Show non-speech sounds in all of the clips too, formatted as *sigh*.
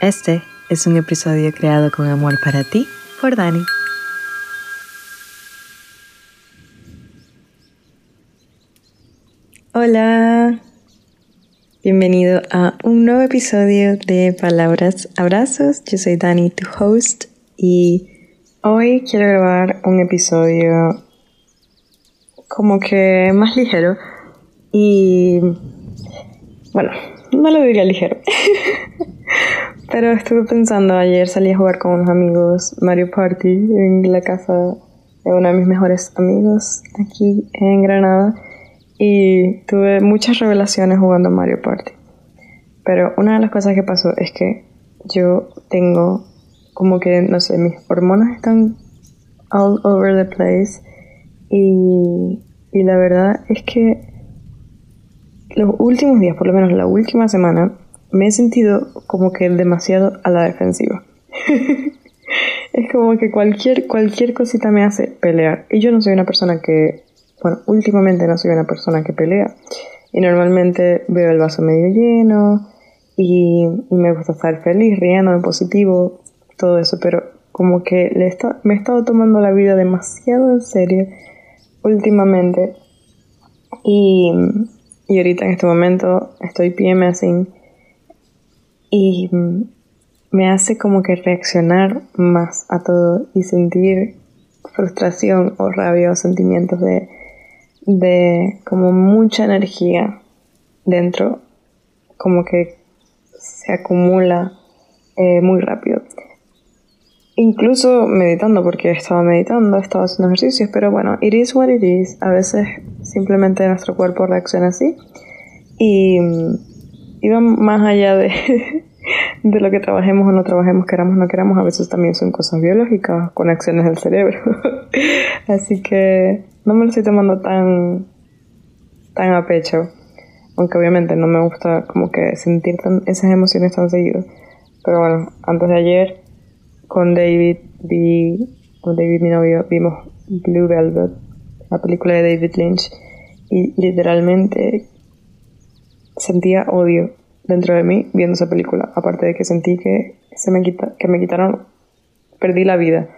Este es un episodio creado con amor para ti por Dani. Hola, bienvenido a un nuevo episodio de Palabras Abrazos. Yo soy Dani, tu host, y hoy quiero grabar un episodio como que más ligero y bueno, no lo diría ligero. *laughs* Pero estuve pensando, ayer salí a jugar con unos amigos Mario Party en la casa de uno de mis mejores amigos aquí en Granada y tuve muchas revelaciones jugando Mario Party. Pero una de las cosas que pasó es que yo tengo como que, no sé, mis hormonas están all over the place y, y la verdad es que los últimos días, por lo menos la última semana, me he sentido como que demasiado a la defensiva. *laughs* es como que cualquier, cualquier cosita me hace pelear. Y yo no soy una persona que, bueno, últimamente no soy una persona que pelea. Y normalmente veo el vaso medio lleno y, me gusta estar feliz, riendo, en positivo, todo eso. Pero como que le me he estado tomando la vida demasiado en serio últimamente. Y y ahorita en este momento estoy PMSing y me hace como que reaccionar más a todo y sentir frustración o rabia o sentimientos de, de como mucha energía dentro, como que se acumula eh, muy rápido. Incluso meditando, porque estaba meditando, estaba haciendo ejercicios, pero bueno, it is what it is. A veces simplemente nuestro cuerpo reacciona así. Y, va más allá de, *laughs* de lo que trabajemos o no trabajemos, queramos o no queramos, a veces también son cosas biológicas, conexiones del cerebro. *laughs* así que no me lo estoy tomando tan, tan a pecho. Aunque obviamente no me gusta como que sentir esas emociones tan seguido. Pero bueno, antes de ayer con David vi, con David mi novio, vimos Blue Velvet, la película de David Lynch, y literalmente sentía odio dentro de mí viendo esa película, aparte de que sentí que se me quita, que me quitaron, perdí la vida.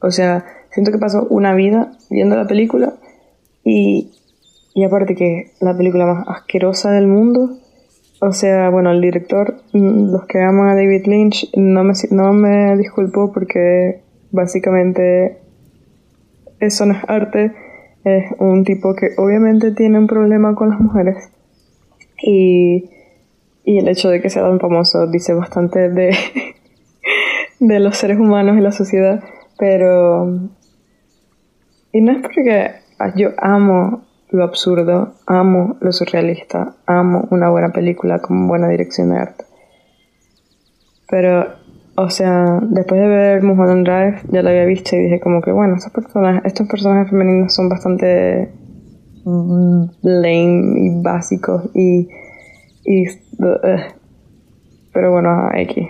O sea, siento que pasó una vida viendo la película y, y aparte que la película más asquerosa del mundo. O sea, bueno, el director, mm, los que aman a David Lynch, no me, no me disculpo porque básicamente eso no es arte, es un tipo que obviamente tiene un problema con las mujeres y, y el hecho de que sea tan famoso dice bastante de, *laughs* de los seres humanos y la sociedad, pero... Y no es porque yo amo lo absurdo, amo lo surrealista, amo una buena película con buena dirección de arte. Pero, o sea, después de ver Mulholland Drive, ya lo había visto y dije como que, bueno, estos personajes, estos personajes femeninos son bastante lame y básicos y... uh, pero bueno, X,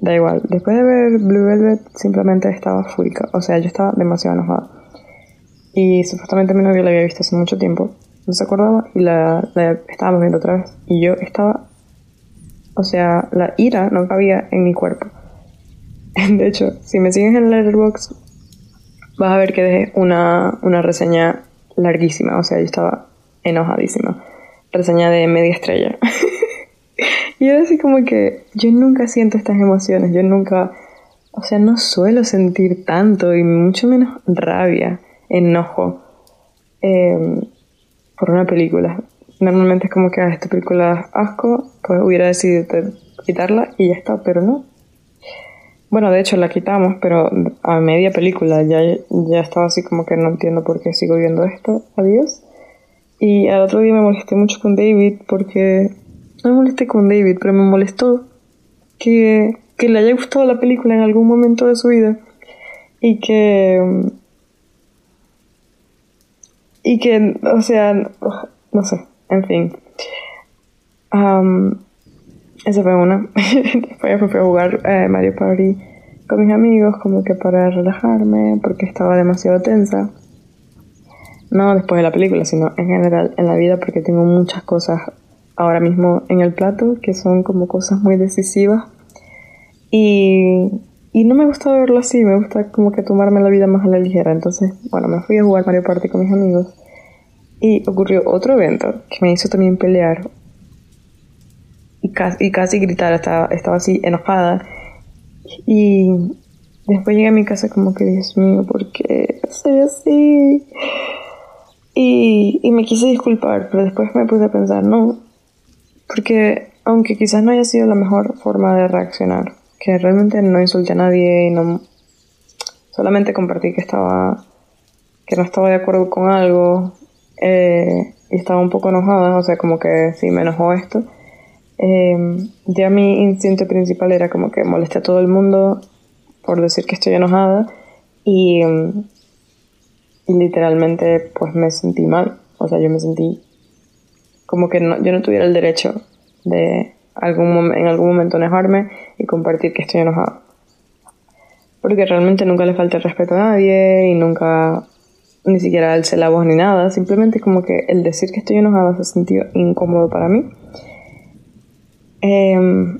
da igual. Después de ver Blue Velvet, simplemente estaba fúrica. O sea, yo estaba demasiado enojada. Y supuestamente mi novio la había visto hace mucho tiempo, no se acordaba y la, la estábamos viendo otra vez. Y yo estaba, o sea, la ira no cabía en mi cuerpo. *laughs* De hecho, si me sigues en Letterboxd, vas a ver que dejé una, una reseña larguísima, o sea, yo estaba enojadísima. Reseña de media estrella. *laughs* y yo así como que yo nunca siento estas emociones, yo nunca, o sea, no suelo sentir tanto y mucho menos rabia enojo em, por una película. Normalmente es como que ah, esta película asco, pues hubiera decidido quitarla y ya está, pero no. Bueno, de hecho la quitamos, pero a media película ya, ya estaba así como que no entiendo por qué sigo viendo esto. Adiós. Y al otro día me molesté mucho con David porque... No me molesté con David, pero me molestó que, que le haya gustado la película en algún momento de su vida y que y que, o sea, no sé, en fin. Um, esa fue una. Después fui a jugar eh, Mario Party con mis amigos, como que para relajarme, porque estaba demasiado tensa. No después de la película, sino en general en la vida, porque tengo muchas cosas ahora mismo en el plato que son como cosas muy decisivas. Y, y no me gusta verlo así, me gusta como que tomarme la vida más a la ligera. Entonces, bueno, me fui a jugar Mario Party con mis amigos. Y ocurrió otro evento que me hizo también pelear y casi, gritar, estaba, estaba así enojada. Y después llegué a mi casa como que, Dios mío, ¿por qué soy así? Y, y me quise disculpar, pero después me puse a pensar, no, porque aunque quizás no haya sido la mejor forma de reaccionar, que realmente no insulté a nadie y no solamente compartí que estaba que no estaba de acuerdo con algo eh, y estaba un poco enojada, o sea, como que sí me enojó esto. Eh, ya mi instinto principal era como que molesté a todo el mundo por decir que estoy enojada y, y literalmente pues me sentí mal, o sea, yo me sentí como que no, yo no tuviera el derecho de algún en algún momento enojarme y compartir que estoy enojada. Porque realmente nunca le falta respeto a nadie y nunca ni siquiera alce la voz ni nada, simplemente como que el decir que estoy enojada se sentido incómodo para mí. Em,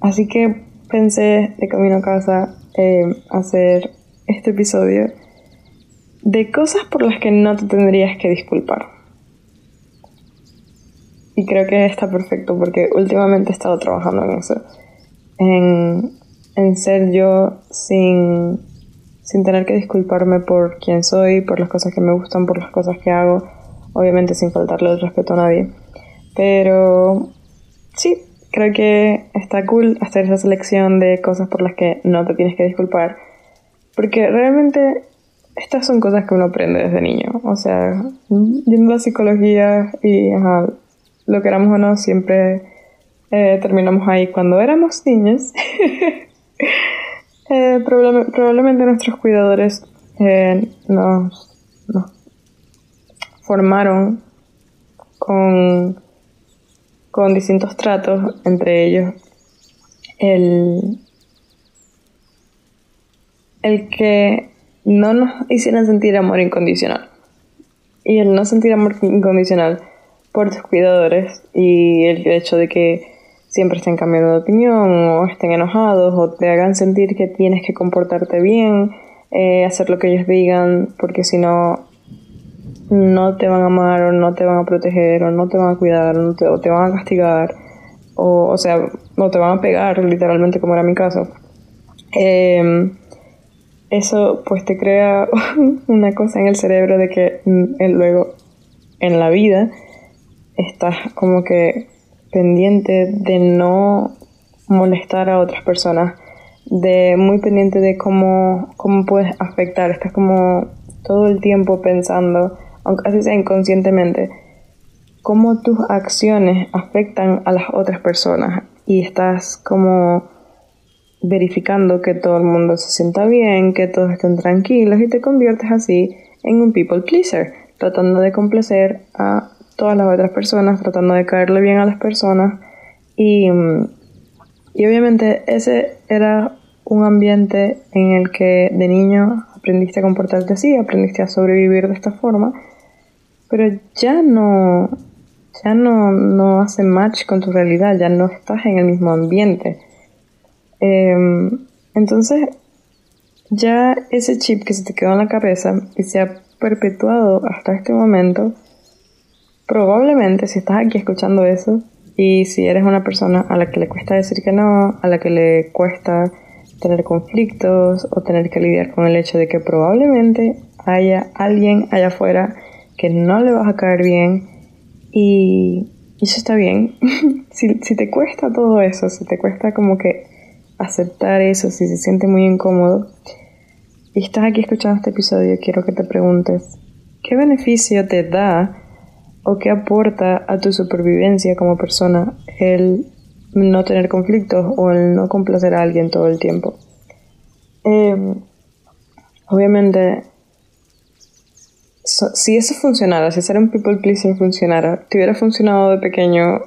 así que pensé de camino a casa em, hacer este episodio de cosas por las que no te tendrías que disculpar. Y creo que está perfecto porque últimamente he estado trabajando en eso. En, en ser yo sin sin tener que disculparme por quién soy, por las cosas que me gustan, por las cosas que hago, obviamente sin faltarle el respeto a nadie. Pero sí, creo que está cool hacer esa selección de cosas por las que no te tienes que disculpar, porque realmente estas son cosas que uno aprende desde niño. O sea, yendo a psicología y lo que éramos o no, siempre eh, terminamos ahí cuando éramos niños. *laughs* Eh, probablemente nuestros cuidadores eh, nos, formaron con, con distintos tratos, entre ellos el, el que no nos hicieran sentir amor incondicional. Y el no sentir amor incondicional por tus cuidadores y el hecho de que siempre estén cambiando de opinión o estén enojados o te hagan sentir que tienes que comportarte bien, eh, hacer lo que ellos digan, porque si no, no te van a amar o no te van a proteger o no te van a cuidar o, te, van a castigar o, o sea, no te van a pegar literalmente como era mi caso. Em, eso pues te crea *laughs* una cosa en el cerebro de que mm, luego en la vida estás como que pendiente de no molestar a otras personas, de muy pendiente de cómo, cómo puedes afectar, estás como todo el tiempo pensando, aunque así sea inconscientemente, cómo tus acciones afectan a las otras personas y estás como verificando que todo el mundo se sienta bien, que todos estén tranquilos y te conviertes así en un people pleaser, tratando de complacer a todas las otras personas, tratando de caerle bien a las personas. Y, y obviamente ese era un ambiente en el que de niño aprendiste a comportarte así, aprendiste a sobrevivir de esta forma, pero ya no, ya no, no hace match con tu realidad, ya no estás en el mismo ambiente. Em, entonces, ya ese chip que se te quedó en la cabeza y se ha perpetuado hasta este momento, Probablemente si estás aquí escuchando eso y si eres una persona a la que le cuesta decir que no, a la que le cuesta tener conflictos o tener que lidiar con el hecho de que probablemente haya alguien allá afuera que no le vas a caer bien y, eso está bien. *laughs* si, si te cuesta todo eso, si te cuesta como que aceptar eso, si se siente muy incómodo y estás aquí escuchando este episodio, quiero que te preguntes, ¿qué beneficio te da o qué aporta a tu supervivencia como persona el no tener conflictos o el no complacer a alguien todo el tiempo. Em, obviamente, si eso funcionara, si ser un people pleaser funcionara, te hubiera funcionado de pequeño,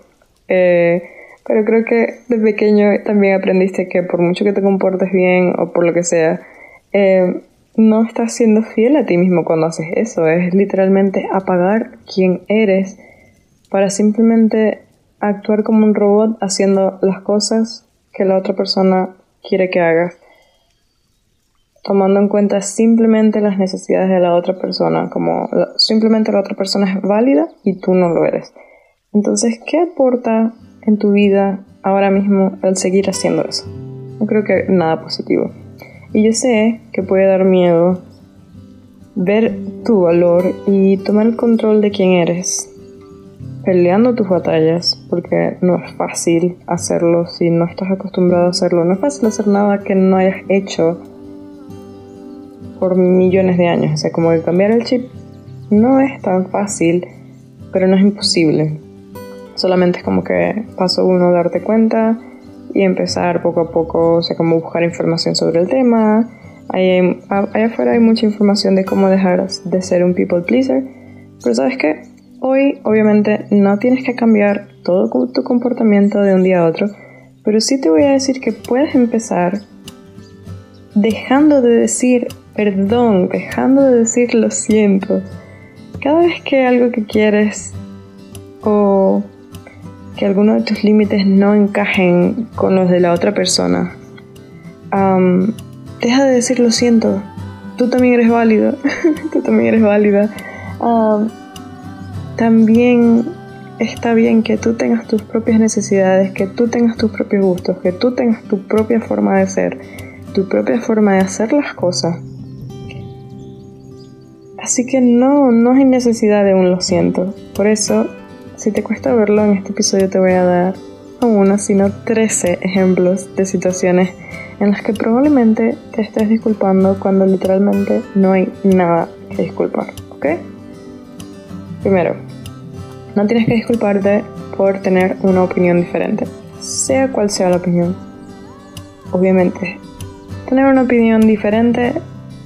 eh, pero creo que de pequeño también aprendiste que por mucho que te comportes bien o por lo que sea, eh, no estás siendo fiel a ti mismo cuando haces eso. Es literalmente apagar quién eres para simplemente actuar como un robot haciendo las cosas que la otra persona quiere que hagas, tomando en cuenta simplemente las necesidades de la otra persona, como simplemente la otra persona es válida y tú no lo eres. Entonces, ¿qué aporta en tu vida ahora mismo el seguir haciendo eso? No creo que nada positivo. Y yo sé que puede dar miedo ver tu valor y tomar el control de quién eres, peleando tus batallas, porque no es fácil hacerlo si no estás acostumbrado a hacerlo. No es fácil hacer nada que no hayas hecho por millones de años. O sea, como que cambiar el chip no es tan fácil, pero no es imposible. Solamente es como que paso uno darte cuenta y empezar poco a poco, o sea, como buscar información sobre el tema. Ahí, afuera hay mucha información de cómo dejar de ser un people pleaser. Pero sabes que hoy obviamente no tienes que cambiar todo tu comportamiento de un día a otro. Pero sí te voy a decir que puedes empezar dejando de decir perdón, dejando de decir lo siento. Cada vez que algo que quieres o que alguno de tus límites no encajen con los de la otra persona, deja de decir lo siento. Tú también eres válido, *laughs* tú también eres válida. también está bien que tú tengas tus propias necesidades, que tú tengas tus propios gustos, que tú tengas tu propia forma de ser, tu propia forma de hacer las cosas. Así que no, no hay necesidad de un lo siento. Por eso si te cuesta verlo, en este episodio te voy a dar no uno, sino 13 ejemplos de situaciones en las que probablemente te estés disculpando cuando literalmente no hay nada que disculpar, ¿ok? Primero, no tienes que disculparte por tener una opinión diferente, sea cual sea la opinión. Obviamente, tener una opinión diferente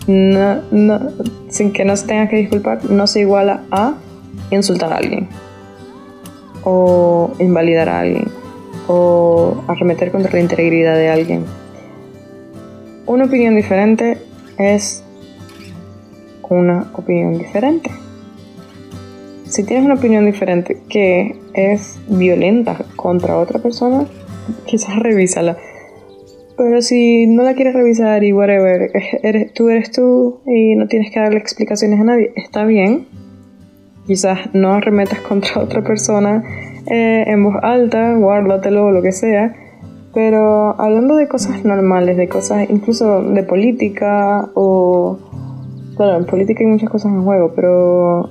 no, sin que no se tenga que disculpar no se iguala a insultar a alguien o invalidar a alguien o arremeter contra la integridad de alguien. Una opinión diferente es una opinión diferente. Si tienes una opinión diferente que es violenta contra otra persona, quizás *laughs* revísala. Pero si no la quieres revisar y whatever, eres, tú eres tú y no tienes que darle explicaciones a nadie, está bien, quizás no arremetas contra *laughs* otra persona eh, en voz alta, guárdatelo o lo que sea, pero hablando de cosas normales, de cosas incluso de política o... Claro, en política hay muchas cosas en juego, pero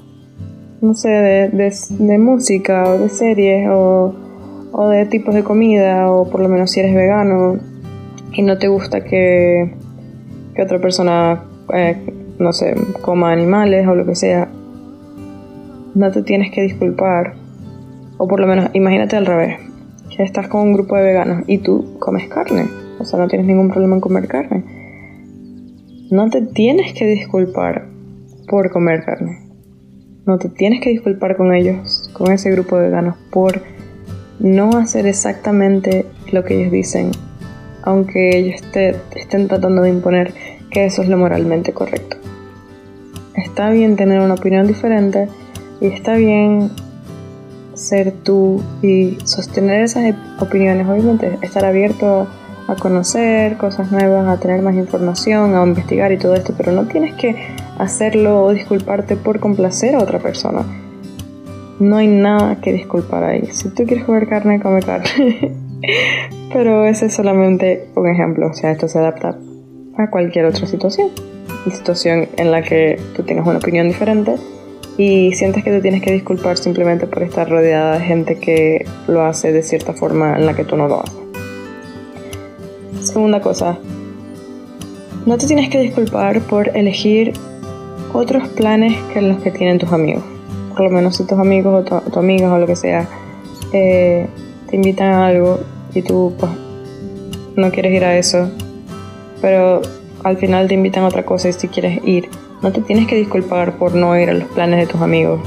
no sé, de, de, música o de series o, o, de tipos de comida o por lo menos si eres vegano y no te gusta que, que otra persona, eh, no sé, coma animales o lo que sea, no te tienes que disculpar. O por lo menos, imagínate al revés, que estás con un grupo de veganos y tú comes carne. O sea, no tienes ningún problema en comer carne. No te tienes que disculpar por comer carne. No te tienes que disculpar con ellos, con ese grupo de veganos, por no hacer exactamente lo que ellos dicen, aunque ellos te estén tratando de imponer que eso es lo moralmente correcto. Está bien tener una opinión diferente, y está bien ser tú y sostener esas opiniones. Obviamente, estar abierto a conocer cosas nuevas, a tener más información, a investigar y todo esto, pero no tienes que hacerlo o disculparte por complacer a otra persona. No hay nada que disculpar ahí. Si tú quieres comer carne, come carne. *laughs* pero ese es solamente un ejemplo. O sea, esto se adapta a cualquier otra situación. Situación en la que tú tengas una opinión diferente y sientes que te tienes que disculpar simplemente por estar rodeada de gente que lo hace de cierta forma en la que tú no lo haces. Segunda cosa, no te tienes que disculpar por elegir otros planes que los que tienen tus amigos. Por lo menos si tus amigos o tu, amigas o lo que sea eh, te invitan a algo y tú pues no quieres ir a eso, pero al final te invitan a otra cosa y si quieres ir, no te tienes que disculpar por no ir a los planes de tus amigos,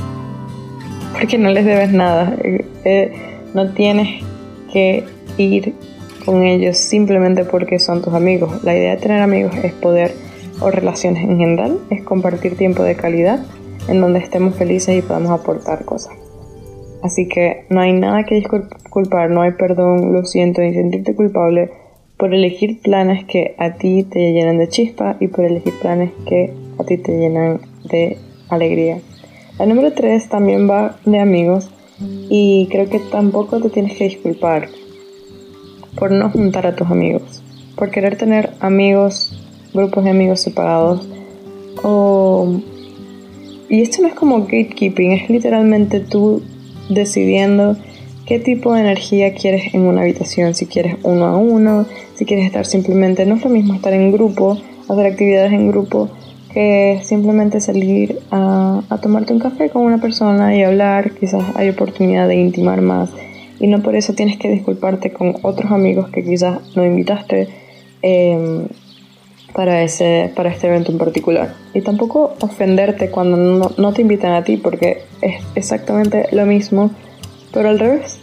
porque no les debes nada. Eh, eh, no tienes que ir con ellos simplemente porque son tus amigos. La idea de tener amigos es poder, o relaciones en general, es compartir tiempo de calidad en donde estemos felices y podamos aportar cosas. Así que no hay nada que disculpar, no hay perdón, lo siento, ni sentirte culpable por elegir planes que a ti te llenan de chispa y por elegir planes que a ti te llenan de alegría. La número 3 también va de amigos y creo que tampoco te tienes que disculpar por no juntar a tus amigos, por querer tener amigos, grupos de amigos separados o... Y esto no es como gatekeeping, es literalmente tú decidiendo qué tipo de energía quieres en una habitación, si quieres uno a uno, si quieres estar simplemente, no es lo mismo estar en grupo, hacer actividades en grupo, que simplemente salir a, a tomarte un café con una persona y hablar, quizás hay oportunidad de intimar más. Y no por eso tienes que disculparte con otros amigos que quizás no invitaste. Em, para, ese, para este evento en particular. Y tampoco ofenderte cuando no, no te invitan a ti porque es exactamente lo mismo, pero al revés.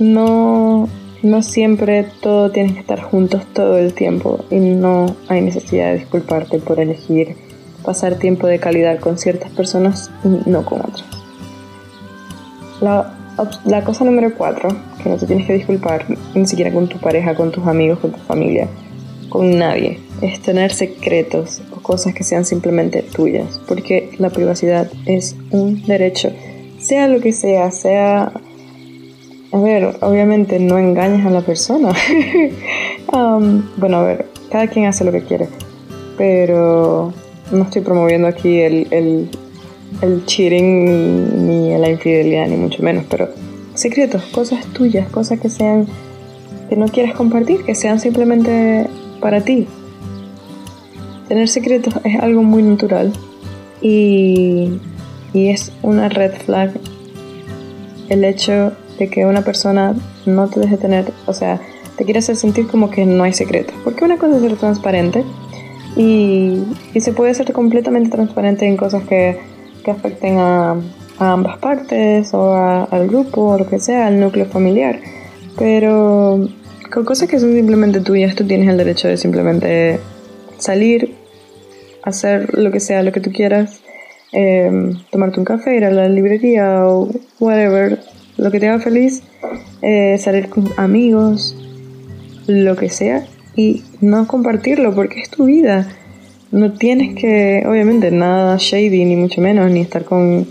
No, no siempre todo tienes que estar juntos todo el tiempo y no hay necesidad de disculparte por elegir pasar tiempo de calidad con ciertas personas y no con otras. La, la cosa número cuatro, que no te tienes que disculpar ni siquiera con tu pareja, con tus amigos, con tu familia, con nadie, es tener secretos o cosas que sean simplemente tuyas, porque la privacidad es un derecho, sea lo que sea, sea a ver, obviamente no engañas a la persona. *laughs* Um, bueno, a ver, cada quien hace lo que quiere. Pero no estoy promoviendo aquí el, el, el cheating ni, la infidelidad, ni mucho menos. Pero secretos, cosas tuyas, cosas que sean que no quieres compartir, que sean simplemente para ti. Tener secretos es algo muy natural y, y es una red flag el hecho de que una persona no te deje tener, o sea, te quiere hacer sentir como que no hay secreto. Porque una cosa es ser transparente y, y se puede ser completamente transparente en cosas que, que afecten a, a, ambas partes o al grupo o lo que sea, al núcleo familiar. Pero con cosas que son simplemente tuyas, tú tienes el derecho de simplemente salir, hacer lo que sea, lo que tú quieras, eh, tomarte un café, ir a la librería o whatever, lo que te haga feliz, eh, salir con amigos, lo que sea, y no compartirlo porque es tu vida. No tienes que, obviamente, nada shady, ni mucho menos, ni estar con,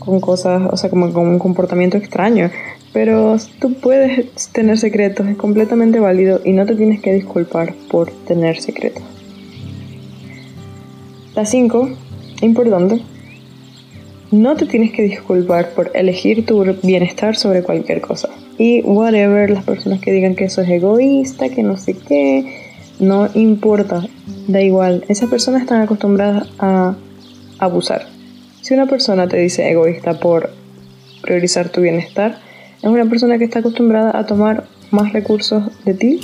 con cosas, o sea, como con un comportamiento extraño. Pero tú puedes tener secretos, es completamente válido y no te tienes que disculpar por tener secretos. La 5, importante, no te tienes que disculpar por elegir tu bienestar sobre cualquier cosa. Y whatever, las personas que digan que eso es egoísta, que no sé qué, no importa, da igual. Esas personas están acostumbradas a abusar. Si una persona te dice egoísta por priorizar tu bienestar, es una persona que está acostumbrada a tomar más recursos de ti,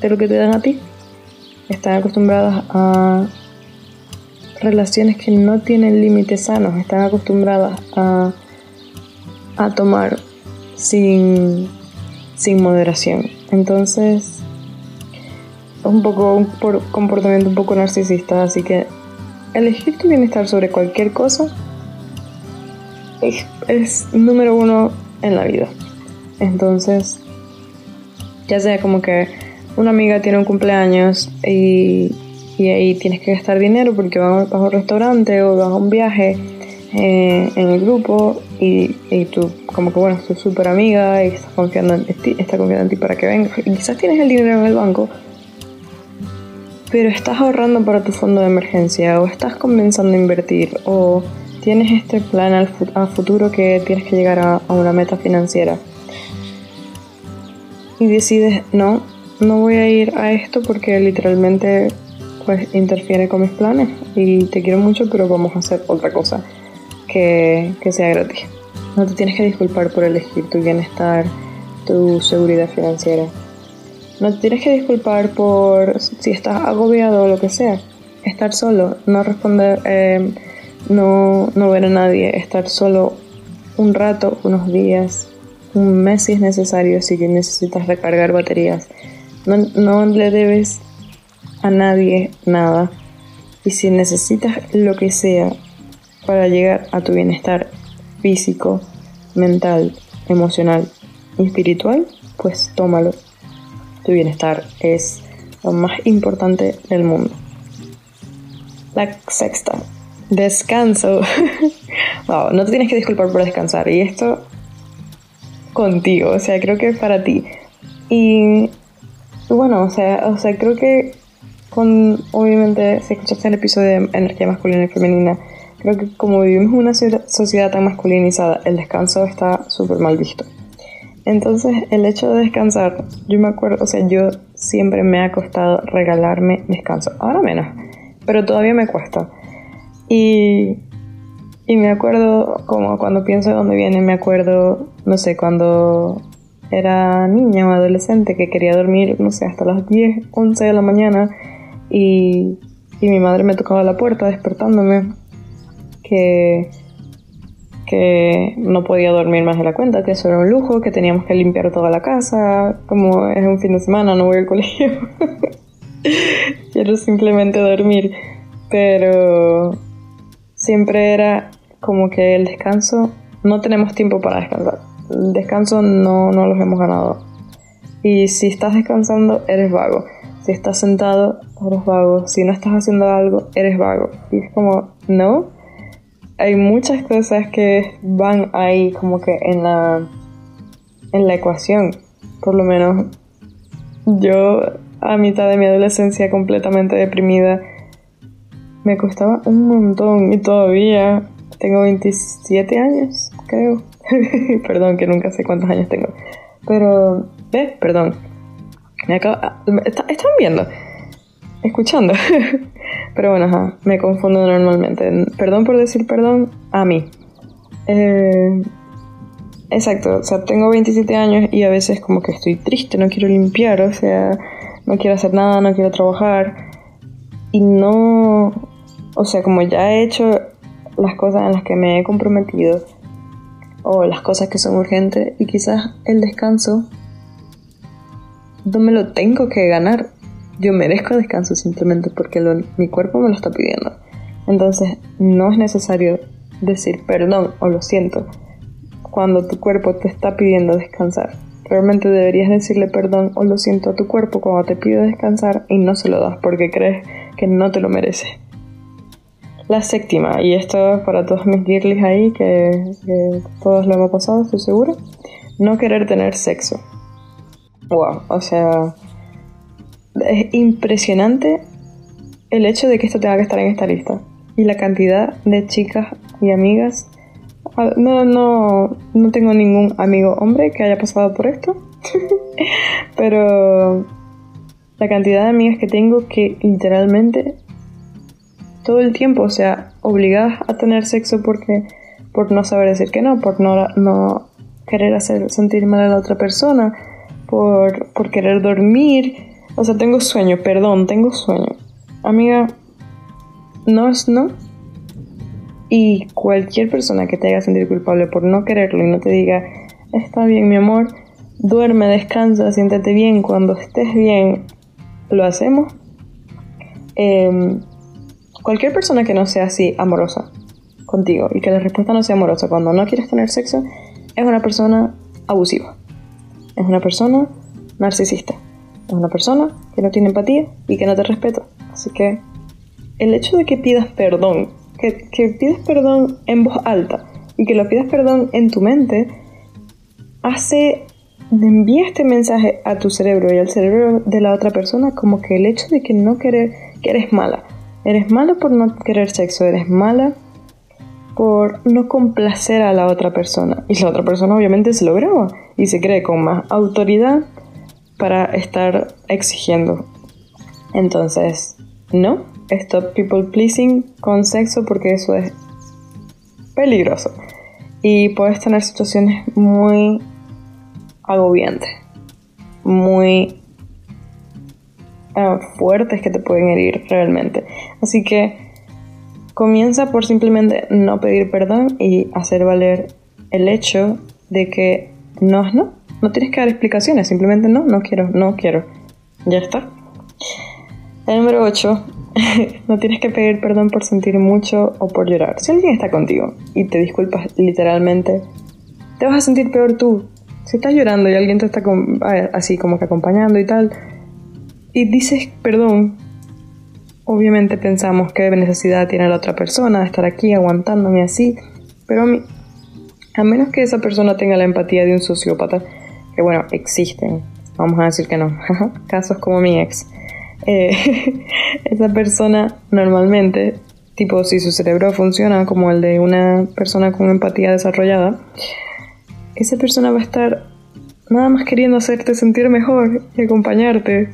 de lo que te dan a ti. Están acostumbradas a relaciones que no tienen límites sanos, están acostumbradas a, a tomar sin, sin moderación. Entonces, es un poco un comportamiento un poco narcisista, así que elegir tu bienestar sobre cualquier cosa es, es número uno en la vida. Entonces, ya sea como que una amiga tiene un cumpleaños y y ahí tienes que gastar dinero porque vas a un restaurante o vas a un viaje eh, en el grupo y, y, tú como que bueno, tu súper amiga y estás confiando en ti, está confiando en ti para que vengas y quizás tienes el dinero en el banco pero estás ahorrando para tu fondo de emergencia o estás comenzando a invertir o tienes este plan al a futuro que tienes que llegar a, una meta financiera y decides no, no voy a ir a esto porque literalmente pues interfiere con mis planes y te quiero mucho, pero vamos a hacer otra cosa que, que sea gratis. No te tienes que disculpar por elegir tu bienestar, tu seguridad financiera. No te tienes que disculpar por si estás agobiado o lo que sea. Estar solo, no responder, eh, no, no ver a nadie, estar solo un rato, unos días, un mes si es necesario, si necesitas recargar baterías. No, no le debes a nadie nada. Y si necesitas lo que sea para llegar a tu bienestar físico, mental, emocional y espiritual, pues tómalo. Tu bienestar es lo más importante del mundo. La sexta, descanso. *laughs* wow, no te tienes que disculpar por descansar. Y esto contigo, o sea, creo que es para ti. Y bueno, o sea, o sea, creo que con, obviamente, si escuchaste el episodio de energía masculina y femenina, creo que como vivimos en una sociedad tan masculinizada, el descanso está súper mal visto. Entonces, el hecho de descansar, yo me acuerdo, o sea, yo siempre me ha costado regalarme descanso. Ahora menos, pero todavía me cuesta. Y, y me acuerdo, como cuando pienso de dónde viene, me acuerdo, no sé, cuando era niña o adolescente que quería dormir, no sé, hasta las 10, 11 de la mañana y, y mi madre me tocaba la puerta despertándome que, que no podía dormir más de la cuenta, que eso era un lujo, que teníamos que limpiar toda la casa, como es un fin de semana, no voy al colegio. *laughs* Quiero simplemente dormir, pero siempre era como que el descanso, no tenemos tiempo para descansar. El descanso no, no los hemos ganado. Y si estás descansando, eres vago. Si estás sentado, eres vago. Si no estás haciendo algo, eres vago. Y es como, no. Hay muchas cosas que van ahí como que en la, en la ecuación. Por lo menos yo a mitad de mi adolescencia completamente deprimida me costaba un montón y todavía tengo 27 años, creo. *laughs* perdón, que nunca sé cuántos años tengo. Pero, ¿ves? Perdón. Me acaba, ¿Están viendo? Escuchando. *laughs* Pero bueno, me confundo normalmente. Perdón por decir perdón a mí. Eh, exacto, o sea, tengo 27 años y a veces como que estoy triste, no quiero limpiar, o sea, no quiero hacer nada, no quiero trabajar. Y no, o sea, como ya he hecho las cosas en las que me he comprometido o las cosas que son urgentes y quizás el descanso no me lo tengo que ganar. Yo merezco descanso simplemente porque mi cuerpo me lo está pidiendo. Entonces no es necesario decir perdón o lo siento cuando tu cuerpo te está pidiendo descansar. Realmente deberías decirle perdón o lo siento a tu cuerpo cuando te pide descansar y no se lo das porque crees que no te lo merece. La séptima, y esto es para todos mis girlies ahí, que, todos lo hemos pasado, estoy seguro. No querer tener sexo. Wow, o sea, es impresionante el hecho de que esto tenga que estar en esta lista. Y la cantidad de chicas y amigas. No, no, no tengo ningún amigo hombre que haya pasado por esto. *laughs* Pero la cantidad de amigas que tengo que literalmente todo el tiempo, o sea, obligadas a tener sexo porque por no saber decir que no, por no, no querer hacer sentir mal a la otra persona, por, por querer dormir. O sea, tengo sueño, perdón, tengo sueño. Amiga, no es no. Y cualquier persona que te haga sentir culpable por no quererlo y no te diga, está bien mi amor, duerme, descansa, siéntate bien, cuando estés bien, lo hacemos. Eh, Cualquier persona que no sea así amorosa contigo y que la respuesta no sea amorosa cuando no quieres tener sexo es una persona abusiva. Es una persona narcisista. Es una persona que no tiene empatía y que no te respeta. Así que el hecho de que pidas perdón, que, que pidas perdón en voz alta y que lo pidas perdón en tu mente, hace envía este mensaje a tu cerebro y al cerebro de la otra persona como que el hecho de que no querer, que eres mala, Eres mala por no querer sexo, eres mala por no complacer a la otra persona. Y la otra persona obviamente se lo graba y se cree con más autoridad para estar exigiendo. Entonces, no, stop people pleasing con sexo porque eso es peligroso. Y puedes tener situaciones muy agobiantes, muy fuertes que te pueden herir realmente. Así que comienza por simplemente no pedir perdón y hacer valer el hecho de que no es no. No tienes que dar explicaciones, simplemente no, no quiero, no quiero. Ya está. El número 8. *laughs* no tienes que pedir perdón por sentir mucho o por llorar. Si alguien está contigo y te disculpas literalmente te vas a sentir peor tú. Si estás llorando y alguien te está así como que acompañando y tal, y dices perdón, obviamente pensamos qué necesidad tiene la otra persona de estar aquí aguantándome así, pero a a menos que esa persona tenga la empatía de un sociópata, que bueno, existen, vamos a decir que no, *laughs* casos como mi ex, eh, *laughs* esa persona normalmente, tipo si su cerebro funciona como el de una persona con empatía desarrollada, esa persona va a estar nada más queriendo hacerte sentir mejor y acompañarte.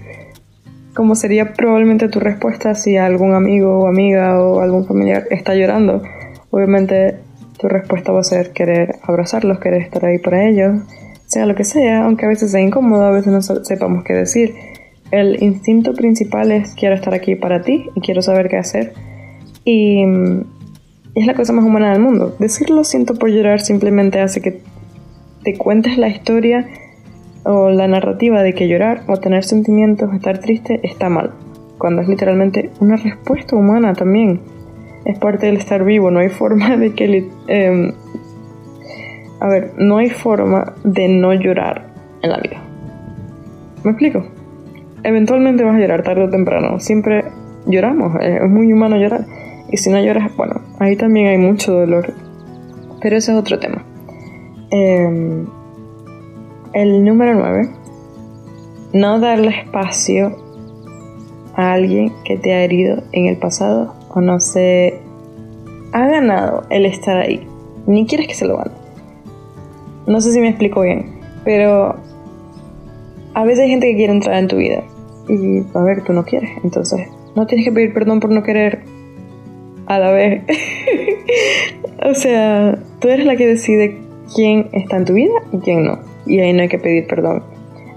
Como sería probablemente tu respuesta si algún amigo o amiga o algún familiar está llorando. Obviamente tu respuesta va a ser querer abrazarlos, querer estar ahí para ellos, sea lo que sea, aunque a veces sea incómodo, a veces no sepamos qué decir. El instinto principal es quiero estar aquí para ti y quiero saber qué hacer. Y es la cosa más humana del mundo. Decirlo siento por llorar simplemente hace que te cuentes la historia o la narrativa de que llorar o tener sentimientos o estar triste está mal, cuando es literalmente una respuesta humana también. Es parte del estar vivo, no hay forma de que... Eh, a ver, no hay forma de no llorar en la vida. ¿Me explico? Eventualmente vas a llorar tarde o temprano, siempre lloramos, es muy humano llorar. Y si no lloras, bueno, ahí también hay mucho dolor. Pero ese es otro tema. Em, el número 9. No darle espacio a alguien que te ha herido en el pasado o no se ha ganado el estar ahí. Ni quieres que se lo gane. No sé si me explico bien, pero a veces hay gente que quiere entrar en tu vida y a ver, tú no quieres. Entonces, no tienes que pedir perdón por no querer a la vez. *laughs* o sea, tú eres la que decide quién está en tu vida y quién no. Y ahí no hay que pedir perdón.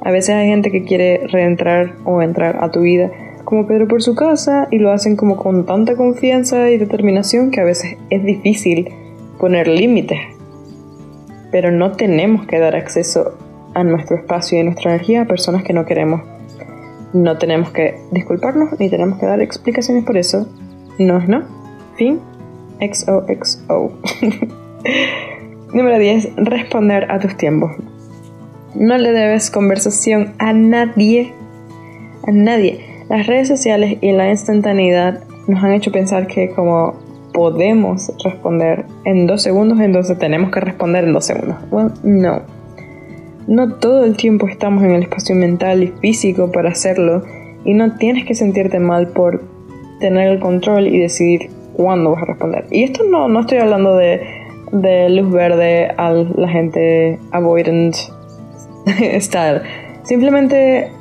A veces hay gente que quiere reentrar o entrar a tu vida como Pedro por su casa y lo hacen como con tanta confianza y determinación que a veces es difícil poner límites. Pero no tenemos que dar acceso a nuestro espacio y nuestra energía a personas que no queremos. No tenemos que disculparnos ni tenemos que dar explicaciones por eso. No es no. Fin. XOXO. *laughs* Número 10. Responder a tus tiempos. No le debes conversación a nadie. A nadie. Las redes sociales y la instantaneidad nos han hecho pensar que como podemos responder en dos segundos, entonces tenemos que responder en dos segundos. Well, no. No todo el tiempo estamos en el espacio mental y físico para hacerlo y no tienes que sentirte mal por tener el control y decidir cuándo vas a responder. Y esto no, no estoy hablando de de luz verde a la gente avoidant *laughs* style. Simplemente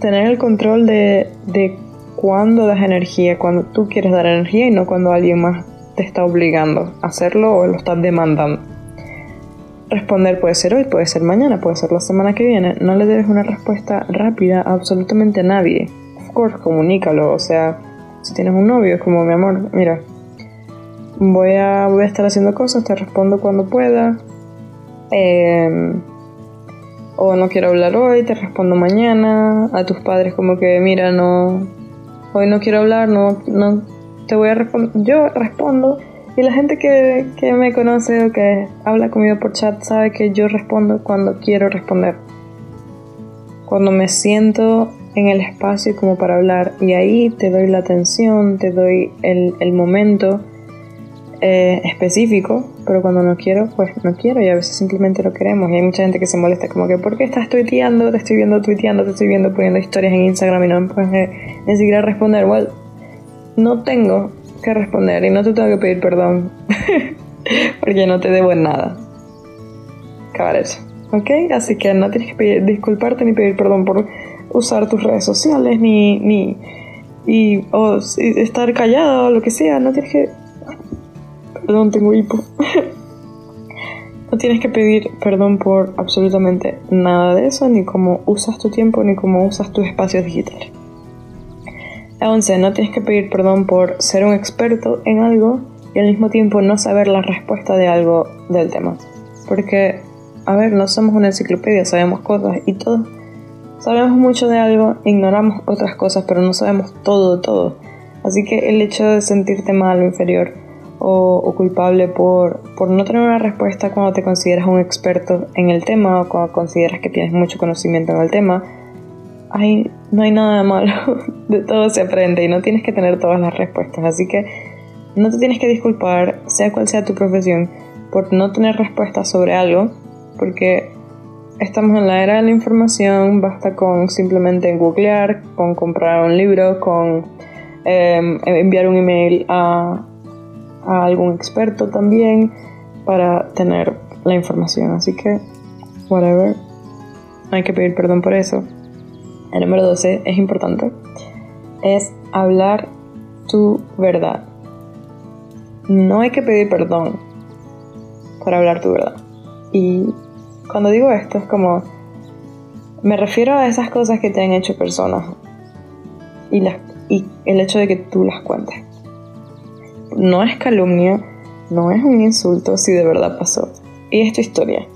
tener el control de, de cuándo das energía, cuando tú quieres dar energía y no cuando alguien más te está obligando a hacerlo o lo estás demandando. Responder puede ser hoy, puede ser mañana, puede ser la semana que viene. No le debes una respuesta rápida a absolutamente nadie. Of course, comunícalo. O sea, si tienes un novio, es como mi amor, mira, voy a, voy a estar haciendo cosas, te respondo cuando pueda. Em, o no quiero hablar hoy, te respondo mañana. A tus padres como que, mira, no, hoy no quiero hablar, no, no te voy a responder. Yo respondo. Y la gente que, que me conoce o que habla conmigo por chat sabe que yo respondo cuando quiero responder. Cuando me siento en el espacio como para hablar y ahí te doy la atención, te doy el, el momento eh, específico, pero cuando no quiero, pues no quiero y a veces simplemente lo queremos. Y hay mucha gente que se molesta, como que, ¿por qué estás tuiteando? Te estoy viendo tuiteando, te estoy viendo poniendo historias en Instagram y no me puedes ni siquiera responder. Well, no tengo que responder y no te tengo que pedir perdón *laughs* porque no te debo en nada. Acabar eso. ¿Ok? Así que no tienes que pedir, disculparte ni pedir perdón por usar tus redes sociales ni, ni y, o estar callado o lo que sea. No tienes que Perdón, tengo hipo. *laughs* no tienes que pedir perdón por absolutamente nada de eso, ni cómo usas tu tiempo, ni cómo usas tus espacios digitales. 11. No tienes que pedir perdón por ser un experto en algo y al mismo tiempo no saber la respuesta de algo del tema. Porque, a ver, no somos una enciclopedia, sabemos cosas y todos sabemos mucho de algo, ignoramos otras cosas, pero no sabemos todo todo. Así que el hecho de sentirte mal o inferior o, culpable por, por no tener una respuesta cuando te consideras un experto en el tema o cuando consideras que tienes mucho conocimiento en el tema. Hay, no hay nada malo, *laughs* de todo se aprende y no tienes que tener todas las respuestas, así que no te tienes que disculpar, sea cual sea tu profesión, por no tener respuestas sobre algo, porque estamos en la era de la información, basta con simplemente googlear, con comprar un libro, con em, enviar un email a, a algún experto también para tener la información. Así que, whatever, hay que pedir perdón por eso. El número 12 es importante. Es hablar tu verdad. No hay que pedir perdón por hablar tu verdad. Y cuando digo esto es como... Me refiero a esas cosas que te han hecho personas y, las, y el hecho de que tú las cuentes no es calumnia, no es un insulto si de verdad pasó. Y es tu historia.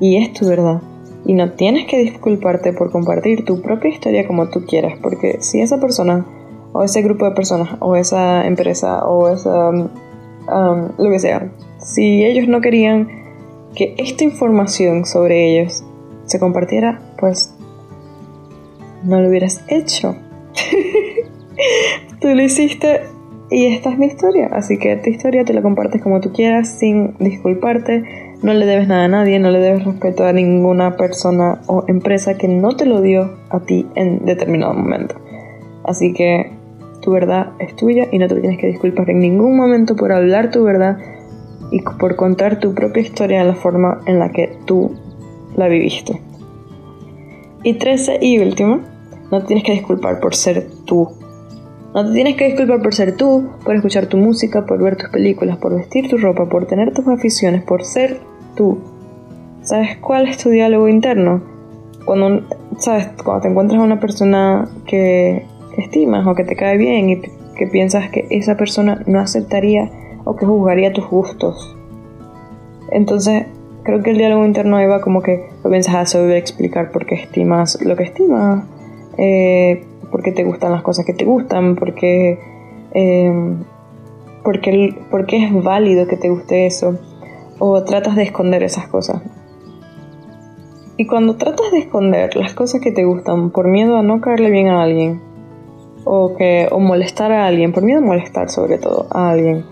Y es tu verdad. Y no tienes que disculparte por compartir tu propia historia como tú quieras, porque si esa persona, o ese grupo de personas, o esa empresa, o esa... Um, um, lo que sea, si ellos no querían que esta información sobre ellos se compartiera, pues no lo hubieras hecho. *laughs* Tú lo hiciste y esta es mi historia, así que tu historia te la compartes como tú quieras, sin disculparte. No le debes nada a nadie, no le debes respeto a ninguna persona o empresa que no te lo dio a ti en determinado momento. Así que tu verdad es tuya y no te tienes que disculpar en ningún momento por hablar tu verdad y por contar tu propia historia de la forma en la que tú la viviste. Y 13 y último, no tienes que disculpar por ser tú no te tienes que disculpar por ser tú, por escuchar tu música, por ver tus películas, por vestir tu ropa, por tener tus aficiones, por ser tú. ¿Sabes cuál es tu diálogo interno? Cuando, ¿sabes? Cuando te encuentras a una persona que estimas o que te cae bien y que piensas que esa persona no aceptaría o que juzgaría tus gustos. Entonces, creo que el diálogo interno ahí va como que comienzas a saber explicar por qué estimas lo que estimas. Eh, porque te gustan las cosas que te gustan, porque, eh, porque, porque es válido que te guste eso, o tratas de esconder esas cosas. Y cuando tratas de esconder las cosas que te gustan por miedo a no caerle bien a alguien, o, que, o molestar a alguien, por miedo a molestar sobre todo a alguien,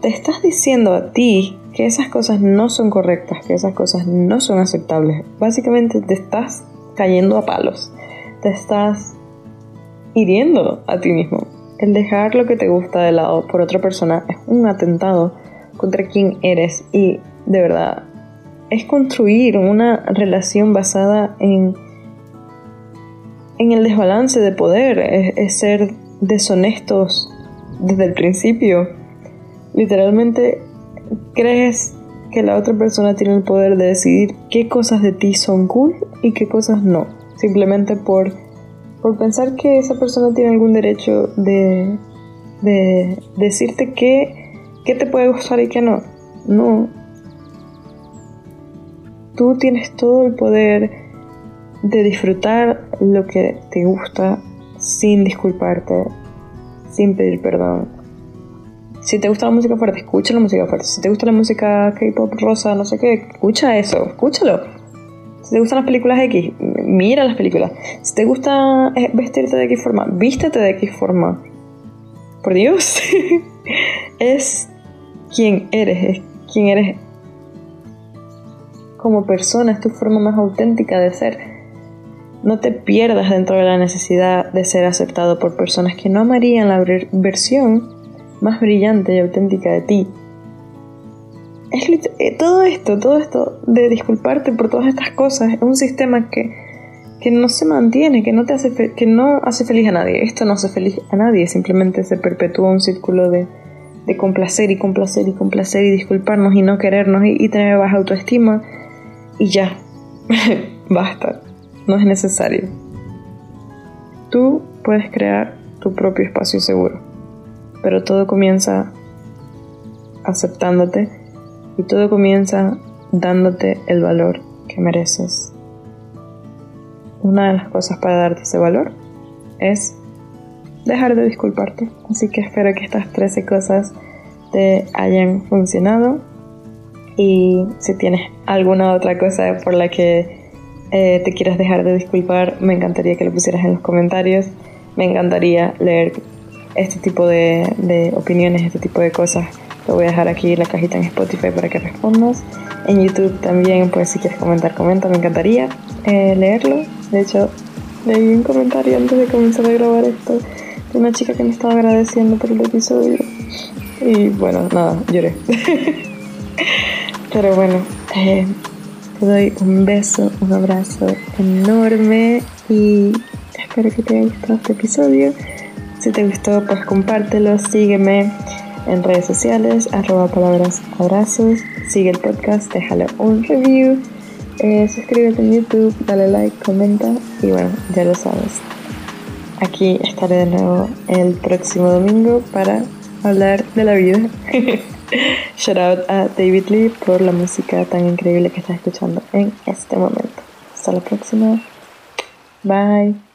te estás diciendo a ti que esas cosas no son correctas, que esas cosas no son aceptables. Básicamente te estás cayendo a palos te estás hiriendo a ti mismo. El dejar lo que te gusta de lado por otra persona es un atentado contra quien eres y de verdad es construir una relación basada en, en el desbalance de poder, es, ser deshonestos desde el principio. Literalmente crees que la otra persona tiene el poder de decidir qué cosas de ti son cool y qué cosas no simplemente por, por pensar que esa persona tiene algún derecho de, de decirte qué, qué te puede gustar y qué no. No. Tú tienes todo el poder de disfrutar lo que te gusta sin disculparte, sin pedir perdón. Si te gusta la música fuerte, escucha la música fuerte. Si te gusta la música K-pop rosa, no sé qué, escucha eso, escúchalo. Si te gustan las películas X, mira las películas. Si te gusta eh, vestirte de X forma, vístete de X forma. Por Dios. *laughs* es quien eres, es quien eres como persona, es tu forma más auténtica de ser. No te pierdas dentro de la necesidad de ser aceptado por personas que no amarían la versión más brillante y auténtica de ti es eh, todo esto, todo esto de disculparte por todas estas cosas es un sistema que, que no se mantiene, que no te hace que no hace feliz a nadie. Esto no hace feliz a nadie, simplemente se perpetúa un círculo de, de complacer y complacer y complacer y disculparnos y no querernos y, y tener baja autoestima y ya, *laughs* basta, no es necesario. Tú puedes crear tu propio espacio seguro, pero todo comienza aceptándote y todo comienza dándote el valor que mereces. Una de las cosas para darte ese valor es dejar de disculparte. Así que espero que estas 13 cosas te hayan funcionado y si tienes alguna otra cosa por la que eh, te quieras dejar de disculpar, me encantaría que lo pusieras en los comentarios. Me encantaría leer este tipo de, opiniones, este tipo de cosas. Te voy a dejar aquí la cajita en Spotify para que respondas. En YouTube también, pues si quieres comentar, comenta. Me encantaría eh, leerlo. De hecho, leí un comentario antes de comenzar a grabar esto una chica que me estaba agradeciendo por el episodio. Y bueno, nada, lloré. *laughs* Pero bueno, eh, te doy un beso, un abrazo enorme y espero que te haya gustado este episodio. Si te gustó, pues compártelo, sígueme en redes sociales, arroba palabras abrazos, sigue el podcast, déjalo un review, eh, suscríbete en YouTube, dale like, comenta y bueno, ya lo sabes. Aquí estaré de nuevo el próximo domingo para hablar de la vida. *laughs* Shout out a David Lee por la música tan increíble que estás escuchando en este momento. Hasta la próxima. Bye.